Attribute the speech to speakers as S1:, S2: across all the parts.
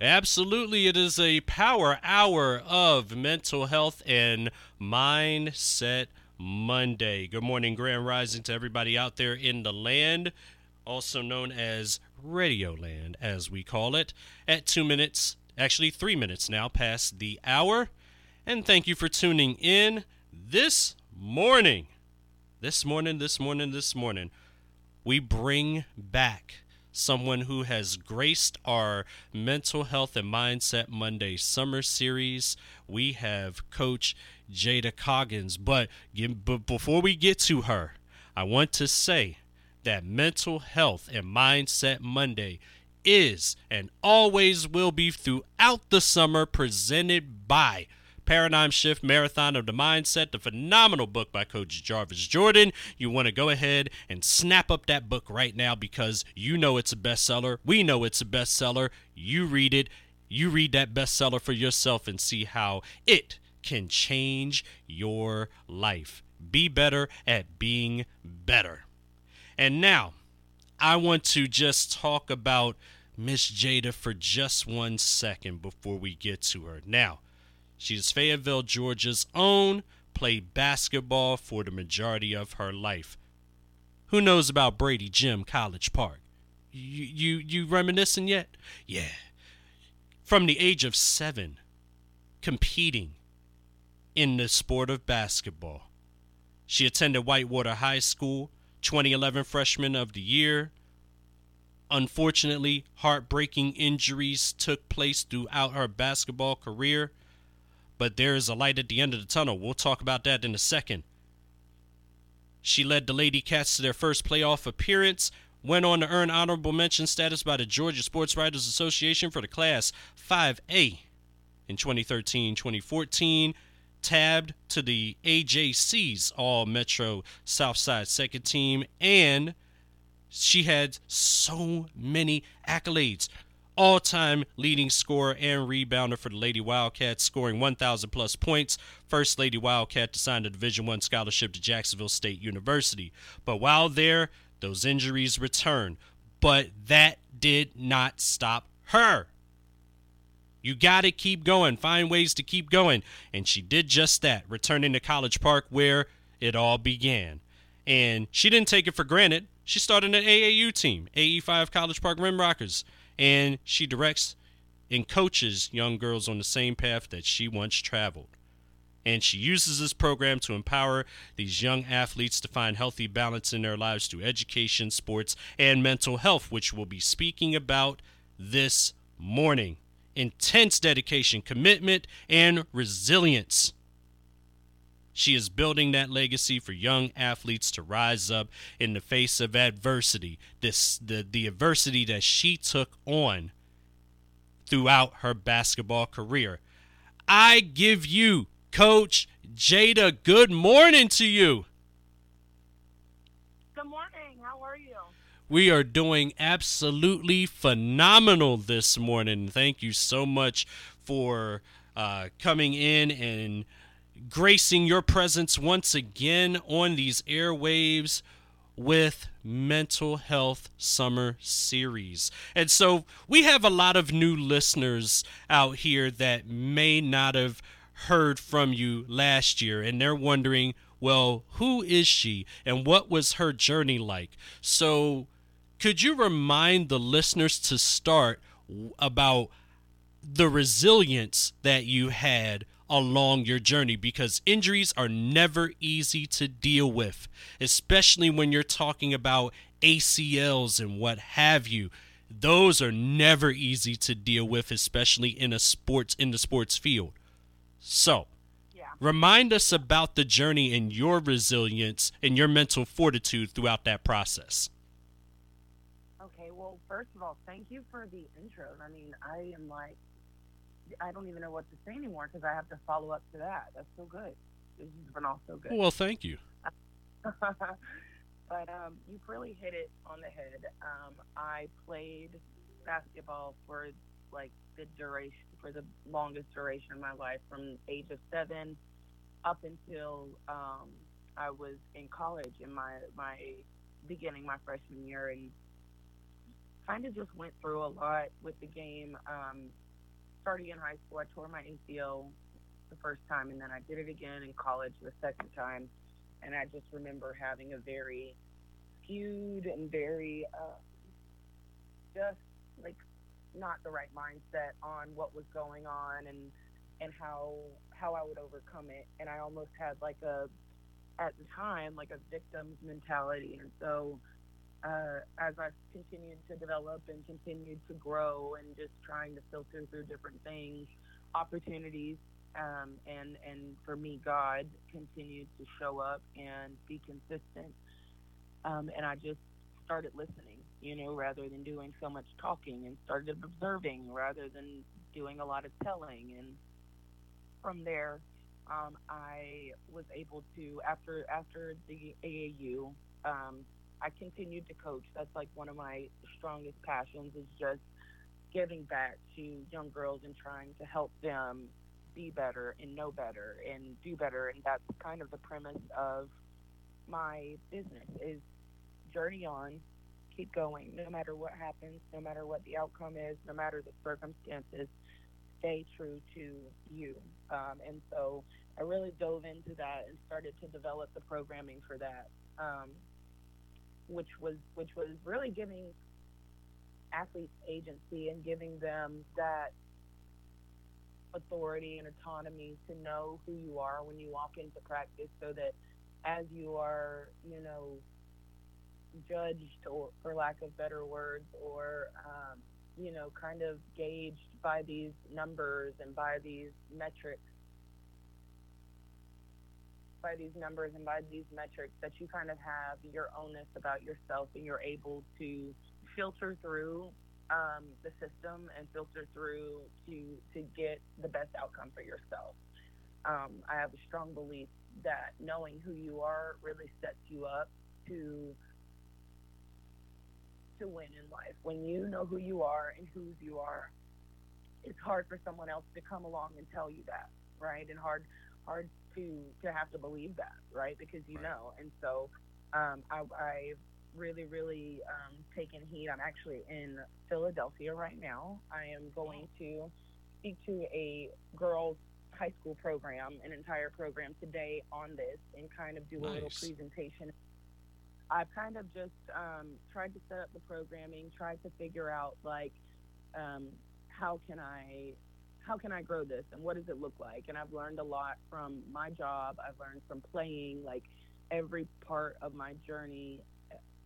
S1: Absolutely, it is a power hour of mental health and mindset Monday. Good morning, Grand Rising to everybody out there in the land, also known as Radio Land, as we call it, at two minutes, actually three minutes now past the hour. And thank you for tuning in this morning. This morning, this morning, this morning, we bring back someone who has graced our Mental Health and Mindset Monday Summer Series. We have Coach Jada Coggins. But, but before we get to her, I want to say that Mental Health and Mindset Monday is and always will be throughout the summer presented by Paradigm Shift Marathon of the Mindset, the phenomenal book by Coach Jarvis Jordan. You want to go ahead and snap up that book right now because you know it's a bestseller. We know it's a bestseller. You read it. You read that bestseller for yourself and see how it can change your life. Be better at being better. And now, I want to just talk about Miss Jada for just one second before we get to her. Now, She's Fayetteville, Georgia's own, played basketball for the majority of her life. Who knows about Brady Jim College Park? You you you reminiscing yet? Yeah. From the age of 7 competing in the sport of basketball. She attended Whitewater High School, 2011 freshman of the year. Unfortunately, heartbreaking injuries took place throughout her basketball career but there is a light at the end of the tunnel. We'll talk about that in a second. She led the Lady Cats to their first playoff appearance, went on to earn honorable mention status by the Georgia Sports Writers Association for the Class 5A in 2013 2014, tabbed to the AJC's All Metro Southside second team, and she had so many accolades all time leading scorer and rebounder for the Lady Wildcats, scoring 1,000 plus points. First Lady Wildcat to sign a Division One scholarship to Jacksonville State University. But while there, those injuries returned. But that did not stop her. You got to keep going, find ways to keep going. And she did just that, returning to College Park where it all began. And she didn't take it for granted. She started an AAU team, AE5 College Park Rim Rockers and she directs and coaches young girls on the same path that she once traveled. And she uses this program to empower these young athletes to find healthy balance in their lives through education, sports, and mental health, which we'll be speaking about this morning. Intense dedication, commitment, and resilience. She is building that legacy for young athletes to rise up in the face of adversity. This the, the adversity that she took on throughout her basketball career. I give you, Coach Jada, good morning to you.
S2: Good morning. How are you?
S1: We are doing absolutely phenomenal this morning. Thank you so much for uh, coming in and gracing your presence once again on these airwaves with mental health summer series. And so we have a lot of new listeners out here that may not have heard from you last year and they're wondering, well, who is she and what was her journey like? So could you remind the listeners to start about the resilience that you had along your journey because injuries are never easy to deal with, especially when you're talking about ACLs and what have you. Those are never easy to deal with, especially in a sports in the sports field. So,
S2: yeah.
S1: remind us about the journey and your resilience and your mental fortitude throughout that process.
S2: Okay, well, first of all, thank you for the intro. I mean, I am like I don't even know what to say anymore because I have to follow up to that. That's so good. This has been all so good.
S1: Well, thank you.
S2: but um, you've really hit it on the head. Um, I played basketball for like the duration, for the longest duration of my life, from age of seven up until um, I was in college in my my beginning my freshman year, and kind of just went through a lot with the game. Um, starting in high school, I tore my ACL the first time, and then I did it again in college the second time. And I just remember having a very skewed and very uh, just like not the right mindset on what was going on and and how how I would overcome it. And I almost had like a at the time like a victim's mentality. And so uh, as I've continued to develop and continued to grow and just trying to filter through different things, opportunities, um, and and for me, God continued to show up and be consistent. Um, and I just started listening, you know, rather than doing so much talking, and started observing rather than doing a lot of telling. And from there, um, I was able to after after the AAU. I continued to coach. That's like one of my strongest passions is just giving back to young girls and trying to help them be better and know better and do better. And that's kind of the premise of my business is journey on, keep going, no matter what happens, no matter what the outcome is, no matter the circumstances, stay true to you. Um, and so I really dove into that and started to develop the programming for that. Um, which was which was really giving athletes agency and giving them that authority and autonomy to know who you are when you walk into practice so that as you are you know judged or for lack of better words or um, you know kind of gauged by these numbers and by these metrics by these numbers and by these metrics that you kind of have your ownness about yourself and you're able to filter through um, the system and filter through to to get the best outcome for yourself. Um, I have a strong belief that knowing who you are really sets you up to to win in life. When you know who you are and whose you are, it's hard for someone else to come along and tell you that, right? And hard hard to to have to believe that, right? Because you know. And so um, I, I've really, really um, taken heed. I'm actually in Philadelphia right now. I am going to speak to a girls' high school program, an entire program today on this, and kind of do nice. a little presentation. I've kind of just um, tried to set up the programming, tried to figure out like um, how can I how can I grow this and what does it look like? And I've learned a lot from my job. I've learned from playing. Like every part of my journey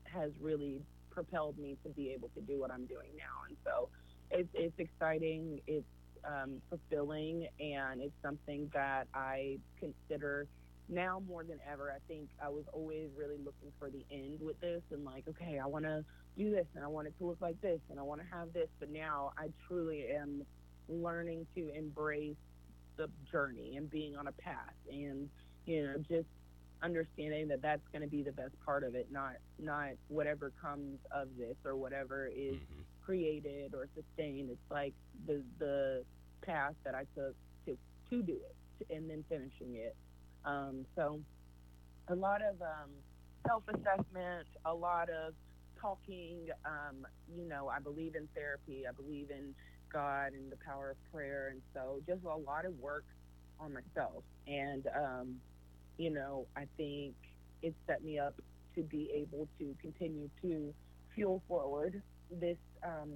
S2: has really propelled me to be able to do what I'm doing now. And so it's, it's exciting. It's um, fulfilling and it's something that I consider now more than ever. I think I was always really looking for the end with this and like, okay, I want to do this and I want it to look like this and I want to have this. But now I truly am learning to embrace the journey and being on a path and you know just understanding that that's going to be the best part of it not not whatever comes of this or whatever is mm-hmm. created or sustained it's like the the path that i took to to do it and then finishing it um, so a lot of um, self-assessment a lot of talking um, you know i believe in therapy i believe in God and the power of prayer. And so just a lot of work on myself. And, um, you know, I think it set me up to be able to continue to fuel forward. This um,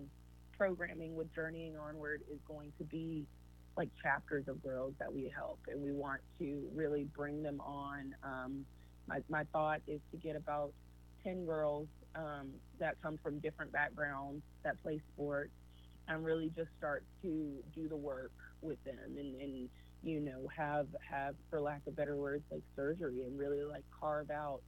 S2: programming with Journeying Onward is going to be like chapters of girls that we help, and we want to really bring them on. Um, my, my thought is to get about 10 girls um, that come from different backgrounds that play sports and really just start to do the work with them and, and you know have have for lack of better words like surgery and really like carve out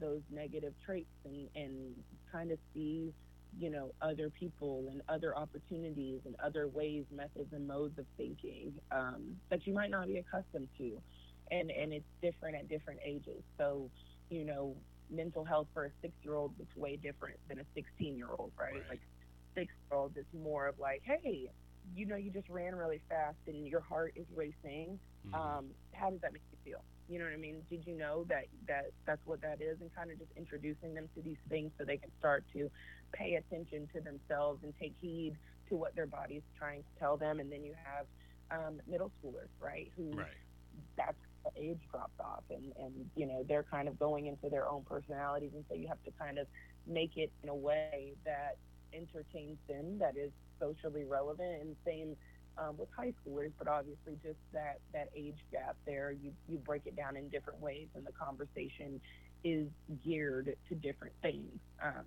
S2: those negative traits and and kind of see you know other people and other opportunities and other ways methods and modes of thinking um, that you might not be accustomed to. And and it's different at different ages. So you know mental health for a six year old looks way different than a 16 year old right? right. Like six year old it's more of like, hey, you know, you just ran really fast and your heart is racing. Mm-hmm. Um, how does that make you feel? You know what I mean? Did you know that, that that's what that is? And kind of just introducing them to these things so they can start to pay attention to themselves and take heed to what their body's trying to tell them. And then you have um, middle schoolers, right? Who
S1: Right.
S2: that's the age drops off and, and you know they're kind of going into their own personalities and so you have to kind of make it in a way that entertains them that is socially relevant and same um, with high schoolers but obviously just that that age gap there you you break it down in different ways and the conversation is geared to different things um,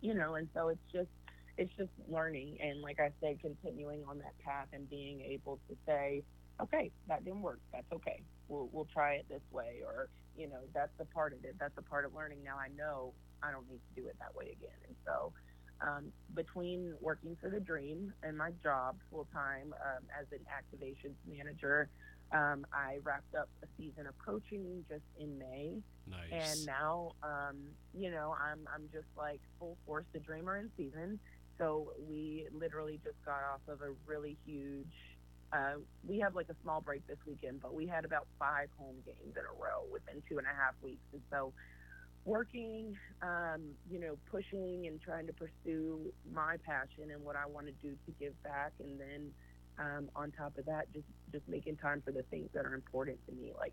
S2: you know and so it's just it's just learning and like i said continuing on that path and being able to say okay, that didn't work. That's okay. We'll we'll try it this way, or you know, that's a part of it. That's a part of learning. Now I know I don't need to do it that way again. And so, um, between working for the Dream and my job full time um, as an activations manager, um, I wrapped up a season of coaching just in May,
S1: Nice.
S2: and now, um, you know, I'm I'm just like full force the Dreamer in season. So we literally just got off of a really huge uh, we have like a small break this weekend, but we had about five home games in a row within two and a half weeks. And so, working, um, you know, pushing and trying to pursue my passion and what I want to do to give back, and then um, on top of that, just just making time for the things that are important to me, like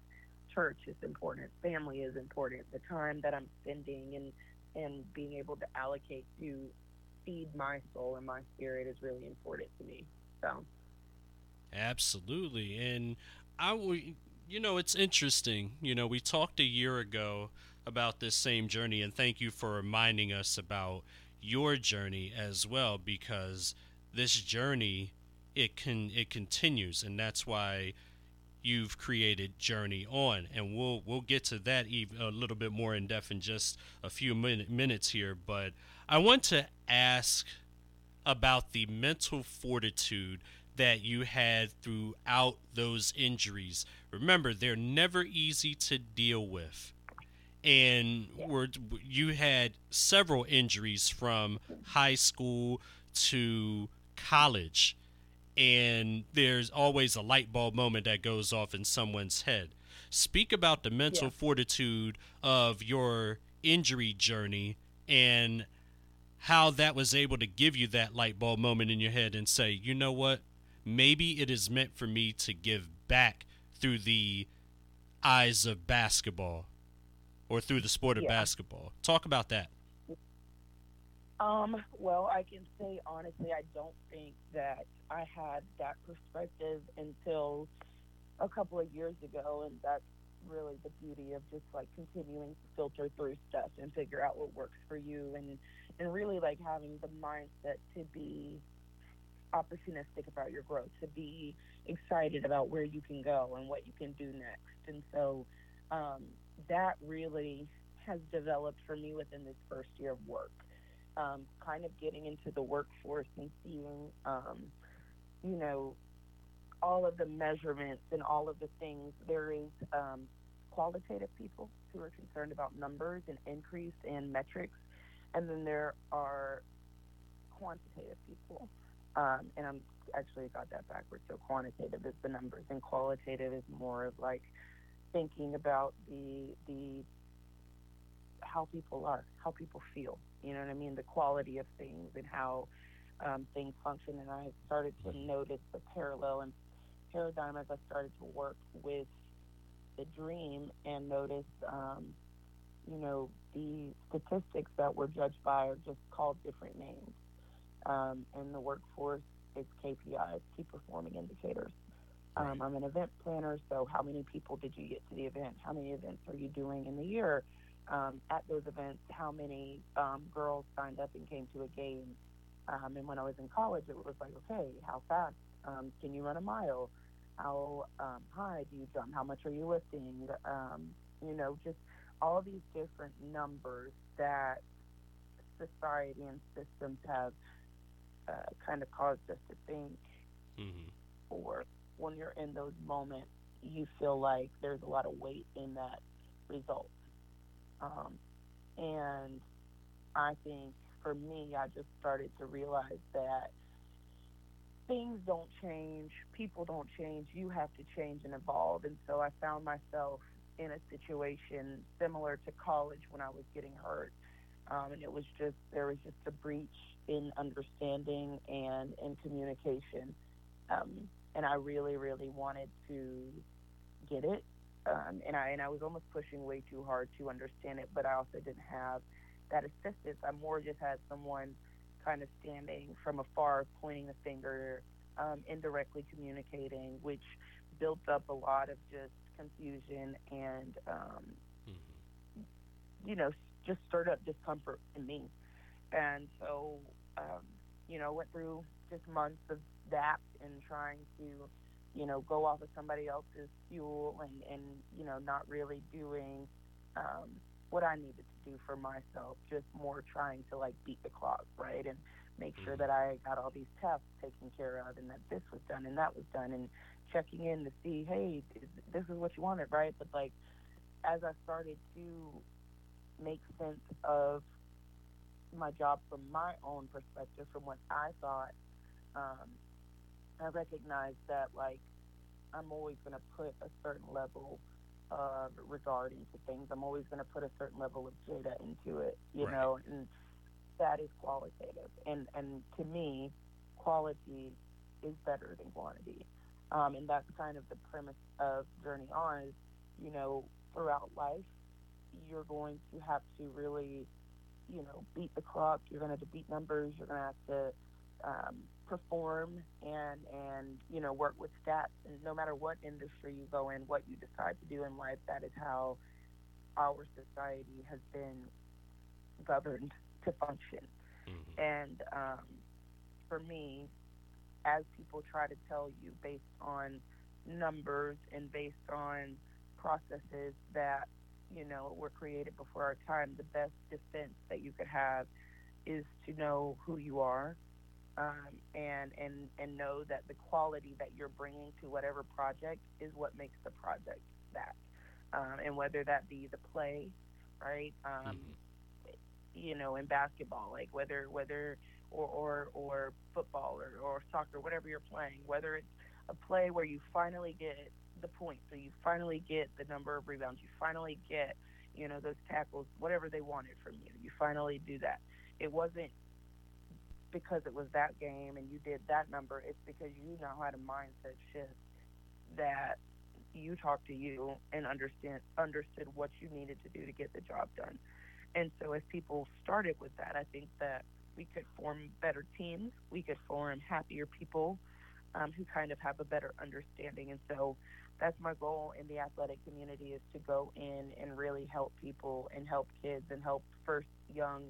S2: church is important, family is important, the time that I'm spending and and being able to allocate to feed my soul and my spirit is really important to me. So.
S1: Absolutely. And I would, you know, it's interesting. You know, we talked a year ago about this same journey, and thank you for reminding us about your journey as well, because this journey it can it continues, and that's why you've created Journey On, and we'll we'll get to that even a little bit more in depth in just a few min- minutes here. But I want to ask about the mental fortitude that you had throughout those injuries. Remember, they're never easy to deal with. And
S2: Yeah.
S1: were you had several injuries from high school to college. And there's always a light bulb moment that goes off in someone's head. Speak about the mental
S2: Yeah.
S1: fortitude of your injury journey and how that was able to give you that light bulb moment in your head and say, you know what? Maybe it is meant for me to give back through the eyes of basketball or through the sport of
S2: Yeah.
S1: basketball. Talk about that.
S2: Um, well, I can say honestly, I don't think that I had that perspective until a couple of years ago, and that's really the beauty of just like continuing to filter through stuff and figure out what works for you, and and really like having the mindset to be opportunistic about your growth, to be excited about where you can go and what you can do next, and so um, that really has developed for me within this first year of work um, kind of getting into the workforce and seeing, um, you know, all of the measurements and all of the things. There is um, qualitative people who are concerned about numbers and increase and metrics, and then there are quantitative people. Um, and I'm actually got that backwards. So quantitative is the numbers, and qualitative is more of like thinking about the the how people are, how people feel. You know what I mean? The quality of things and how um, things function. And I started to notice the parallel and paradigm as I started to work with the dream and notice, um, you know, the statistics that we're judged by are just called different names. Um, in the workforce, it's KPIs, key performing indicators. Um, I'm an event planner, so how many people did you get to the event? How many events are you doing in the year? um, at those events how many um, girls signed up and came to a game. Um, and when I was in college, it was like, okay, how fast um, can you run a mile? How um, high do you jump? How much are you lifting? Um, you know, just all these different numbers that society and systems have uh, kind of caused us to think
S1: hmm
S2: or when you're in those moments, you feel like there's a lot of weight in that result. Um, and I think for me, I just started to realize that things don't change, people don't change, you have to change and evolve. And so I found myself in a situation similar to college when I was getting hurt. um, and it was just there was just a breach in understanding and in communication, um, and I really really wanted to get it, um, and I and I was almost pushing way too hard to understand it, but I also didn't have that assistance. I more just had someone kind of standing from afar, pointing the finger, um, indirectly communicating, which built up a lot of just confusion and, um, mm-hmm. you know, just stirred up discomfort in me. And so, um, you know, went through just months of that and trying to, you know, go off of somebody else's fuel and, and you know, not really doing um, what I needed to do for myself, just more trying to like beat the clock, right? And make sure mm-hmm. that I got all these tests taken care of and that this was done and that was done and checking in to see, hey, this is what you wanted, right? But like, as I started to make sense of my job from my own perspective, from what I thought, um, I recognize that like I'm always going to put a certain level of regarding to things. I'm always going to put a certain level of data into it, you right. know, and that is qualitative. And and to me, quality is better than quantity. Um, and that's kind of the premise of Journey On is, you know, throughout life, you're going to have to really, you know, beat the clock. You're going to have to beat numbers. You're going to have to um, perform and and you know work with stats. And no matter what industry you go in, what you decide to do in life, that is how our society has been governed to function. Mm-hmm. And um, for me, as people try to tell you based on numbers and based on processes that you know were created before our time, the best defense that you could have is to know who you are um, and and and know that the quality that you're bringing to whatever project is what makes the project that, um, and whether that be the play, right? Um, mm-hmm you know, in basketball, like whether whether or or, or football or, or soccer, whatever you're playing, whether it's a play where you finally get the point, so you finally get the number of rebounds, you finally get, you know, those tackles, whatever they wanted from you, you finally do that. It wasn't because it was that game and you did that number. It's because you now had a mindset shift that you talked to you and understand understood what you needed to do to get the job done. And so, as people started with that, I think that we could form better teams. We could form happier people um, who kind of have a better understanding. And so, that's my goal in the athletic community is to go in and really help people and help kids and help first young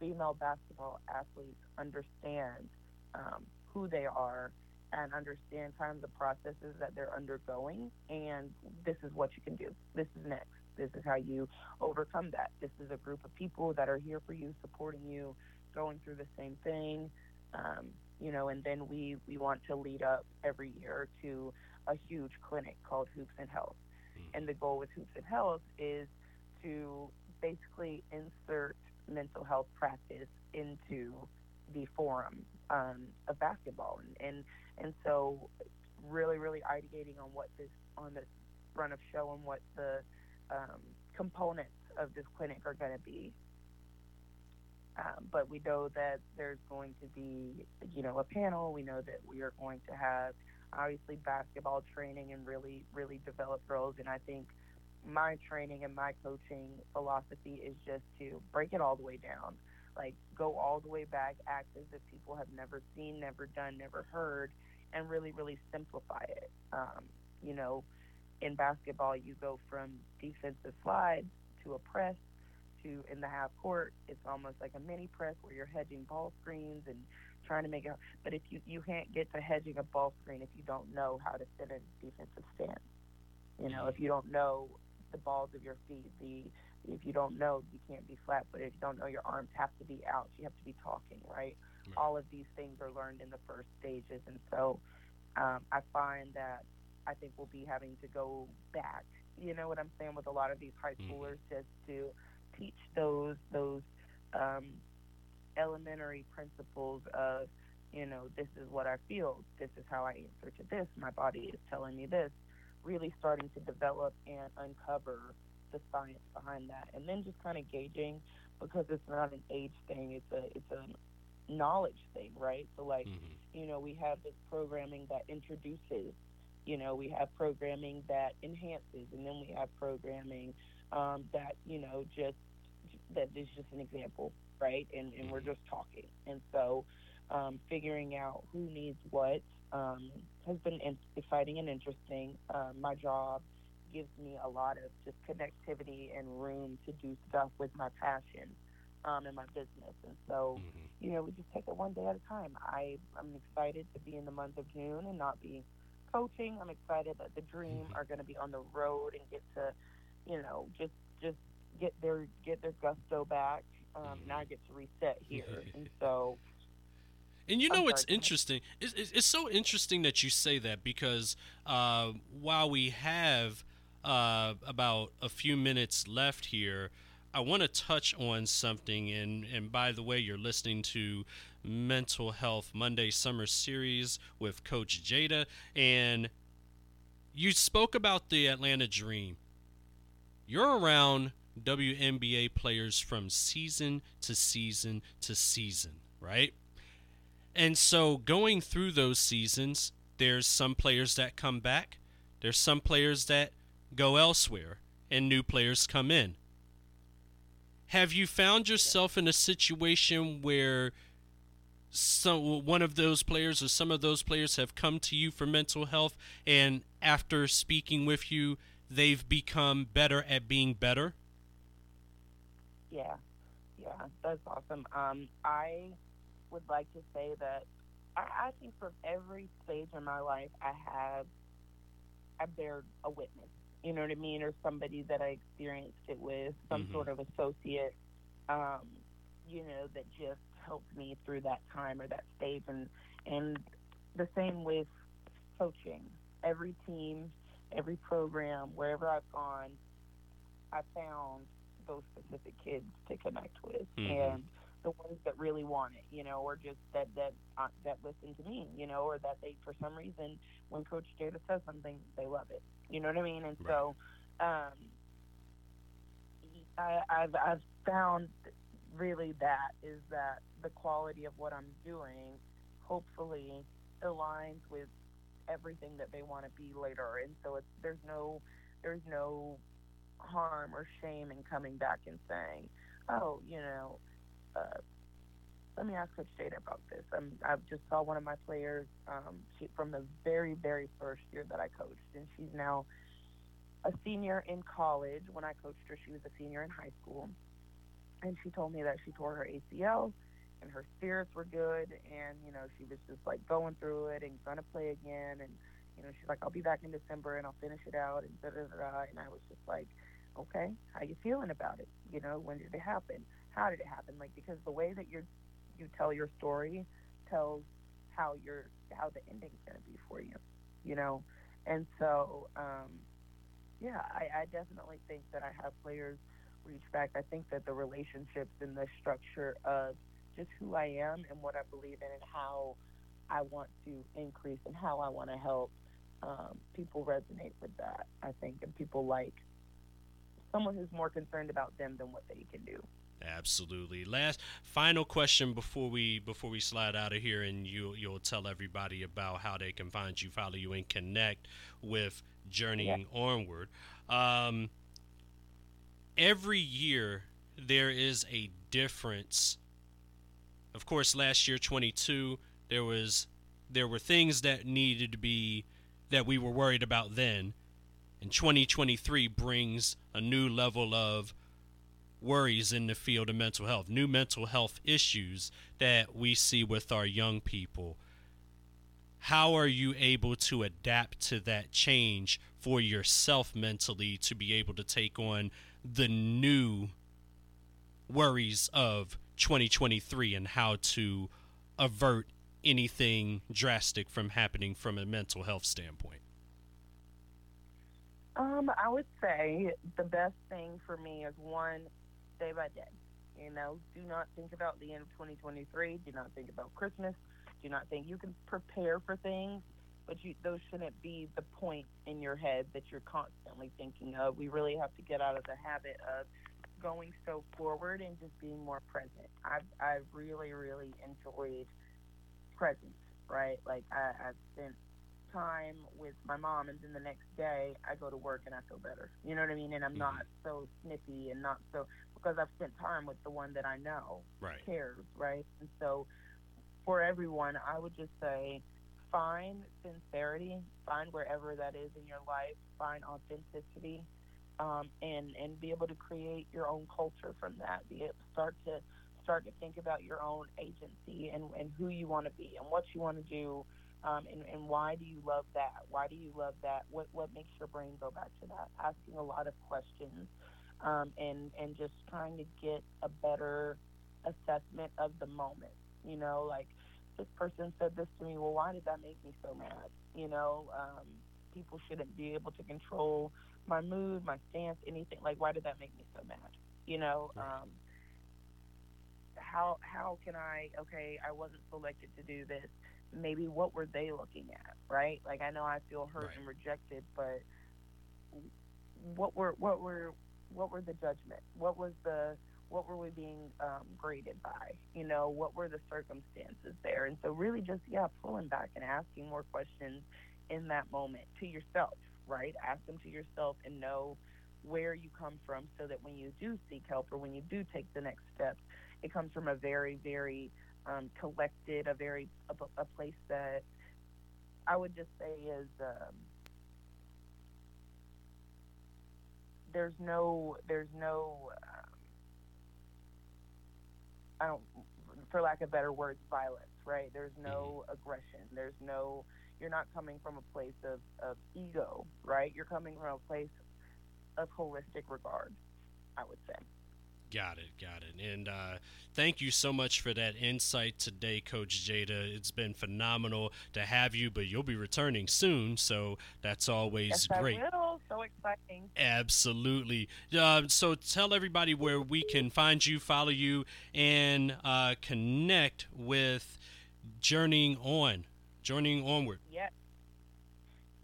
S2: female basketball athletes understand um, who they are and understand kind of the processes that they're undergoing. And this is what you can do. This is next. This is how you overcome that. This is a group of people that are here for you, supporting you, going through the same thing. Um, you know, and then we, we want to lead up every year to a huge clinic called Hoops and Health. Mm-hmm. And the goal with Hoops and Health is to basically insert mental health practice into the forum um, of basketball. And, and, and so really, really ideating on what this, on this run of show and what the, um, components of this clinic are going to be. Um, but we know that there's going to be, you know, a panel. We know that we are going to have obviously basketball training and really, really develop girls. And I think my training and my coaching philosophy is just to break it all the way down, like go all the way back, act as if people have never seen, never done, never heard, and really, really simplify it. Um, you know, in basketball, you go from defensive slides to a press to in the half court. It's almost like a mini press where you're hedging ball screens and trying to make it. But if you you can't get to hedging a ball screen if you don't know how to sit in a defensive stance. You know, if you don't know the balls of your feet, the if you don't know, you can't be flat. But if you don't know, your arms have to be out. You have to be talking, right? right. All of these things are learned in the first stages, and so um, I find that I think we'll be having to go back. You know what I'm saying with a lot of these high mm-hmm. schoolers, mm-hmm. just to teach those those um, elementary principles of, you know, this is what I feel, this is how I answer to this, my body is telling me this. Really starting to develop and uncover the science behind that, and then just kind of gauging because it's not an age thing. It's a it's a knowledge thing, right? So like,
S1: Mm-hmm.
S2: you know, we have this programming that introduces, you know, we have programming that enhances, and then we have programming um, that you know just that is just an example, right? And and we're just talking, and so um, figuring out who needs what um, has been in- exciting and interesting. Um, my job gives me a lot of just connectivity and room to do stuff with my passion um, in my business, and so
S1: Mm-hmm.
S2: you know, we just take it one day at a time. I I'm excited to be in the month of June and not be coaching. I'm excited that the Dream
S1: Mhm.
S2: are going to be on the road and get to, you know, just just get their get their gusto back. Um, Now I get to reset here, and so
S1: And you know
S2: sorry,
S1: what's interesting? It's, it's, it's so interesting that you say that because uh, while we have uh, about a few minutes left here, I want to touch on something. And, and by the way, you're listening to Mental Health Monday Summer Series with Coach Jada. And you spoke about the Atlanta Dream. You're around WNBA players from season to season to season, right? And so going through those seasons, there's some players that come back, there's some players that go elsewhere, and new players come in. Have you found yourself in a situation where some one of those players or some of those players have come to you for mental health and after speaking with you they've become better at being better?
S2: yeah, yeah, that's awesome. Um, I would like to say that I, I think from every stage in my life, I have I bear a witness. You know what I mean, or somebody that I experienced it with, some
S1: Mhm.
S2: sort of associate. Um, you know, that just helped me through that time or that stage, and and the same with coaching. Every team, every program, wherever I've gone, I found those specific kids to connect with,
S1: Mhm.
S2: and the ones that really want it, you know, or just that that uh, that listen to me, you know, or that they for some reason when Coach Jada says something, they love it. You know what I mean? And so, um, I, I've I've found really that is that the quality of what I'm doing, hopefully, aligns with everything that they want to be later. And so it's there's no there's no harm or shame in coming back and saying, oh, you know, uh, let me ask Coach Jada about this. Um, I just saw one of my players um, she, from the very, very first year that I coached, and she's now a senior in college. When I coached her, she was a senior in high school, and she told me that she tore her ACL, and her spirits were good, and you know she was just like going through it and gonna play again, and you know she's like, I'll be back in December and I'll finish it out, and da da da. da. And I was just like, okay, how you feeling about it? You know, when did it happen? How did it happen? Like because the way that you're you tell your story tells how your how the ending's to be for you you know? And so um yeah I, I definitely think that i have players reach back. I think that the relationships and the structure of just who i am and what i believe in and how i want to increase and how i want to help um, people resonate with that i think and people like someone who's more concerned about them than what they can do
S1: Absolutely. Last final question before we before we slide out of here, and you you'll tell everybody about how they can find you, follow you, and connect with Journeying Onward. Um, every year there is a difference. Of course, last year 22 there was there were things that needed to be that we were worried about then, and 2023 brings a new level of worries in the field of mental health, new mental health issues that we see with our young people. How are you able to adapt to that change for yourself mentally to be able to take on the new worries of 2023 and how to avert anything drastic from happening from a mental health standpoint?
S2: Um, I would say the best thing for me is one, day by day. You know, do not think about the end of 2023. Do not think about Christmas. Do not think you can prepare for things, but you, those shouldn't be the point in your head that you're constantly thinking of. We really have to get out of the habit of going so forward and just being more present. I've I've really really enjoyed presence, right? Like I, I've spent time with my mom, and then the next day I go to work and I feel better. You know what I mean? And I'm
S1: Mhm.
S2: not so snippy and not so because I've spent time with the one that I know
S1: Right.
S2: cares, right? And so for everyone, I would just say find sincerity, find wherever that is in your life, find authenticity, um, and and be able to create your own culture from that. Be able, start to start to think about your own agency and, and who you want to be and what you want to do. Um, and, and why do you love that? Why do you love that? What what makes your brain go back to that? Asking a lot of questions, um, and and just trying to get a better assessment of the moment. You know, like this person said this to me. Well, why did that make me so mad? You know, um, people shouldn't be able to control my mood, my stance, anything. Like, why did that make me so mad? You know, um, how how can I? Okay, I wasn't selected to do this. Maybe what were they looking at? Right? Like, I know I feel hurt
S1: Right.
S2: and rejected, but what were what were what were the judgment? What was the what were we being um, graded by? You know, what were the circumstances there? And so, really, just yeah, pulling back and asking more questions in that moment to yourself, right? Ask them to yourself and know where you come from, so that when you do seek help or when you do take the next steps, it comes from a very, very um, collected, a very a, a place that I would just say is. Um, there's no there's no um, I don't for lack of better words violence right there's no aggression there's no you're not coming from a place of, of ego right you're coming from a place of holistic regard I would say
S1: Got it, got it. And uh, thank you so much for that insight today, Coach Jada. It's been phenomenal to have you, but you'll be returning soon, so that's always
S2: yes
S1: great.
S2: I will exciting
S1: Absolutely. Uh, so tell everybody where we can find you, follow you, and uh, connect with Journeying On, Journeying Onward.
S2: Yes.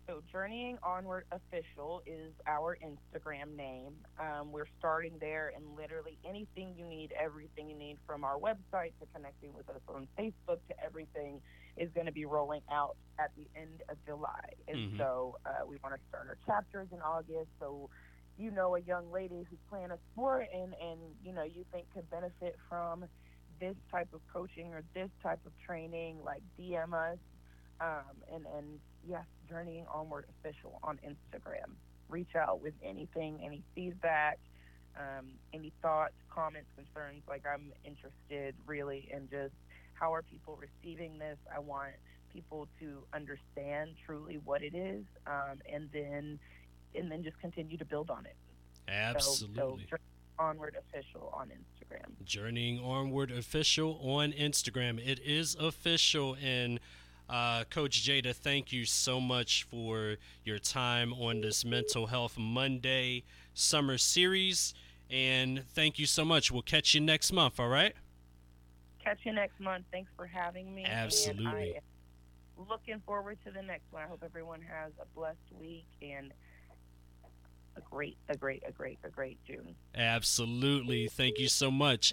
S2: So Journeying Onward Official is our Instagram name. Um, we're starting there, and literally anything you need, everything you need from our website to connecting with us on Facebook to everything is going to be rolling out at the end of July. And
S1: Mhm.
S2: so uh, we want to start our chapters in August. So you know a young lady who's playing a sport and, and you know you think could benefit from this type of coaching or this type of training, like DM us um, and and yes, journeying onward official on Instagram. Reach out with anything, any feedback, um, any thoughts, comments, concerns. Like I'm interested really in just how are people receiving this. I want people to understand truly what it is, um, and then and then just continue to build on it.
S1: Absolutely.
S2: So, so Journeying onward official on Instagram.
S1: Journeying Onward official on Instagram. It is official. And uh, Coach Jada, thank you so much for your time on this Mental Health Monday summer series. And thank you so much. We'll catch you next month, all right?
S2: Catch you next month. Thanks for having me. and
S1: Absolutely.
S2: I am looking forward to the next one. I hope everyone has a blessed week and a great, a great, a great, a great June.
S1: Absolutely. Thank you so much.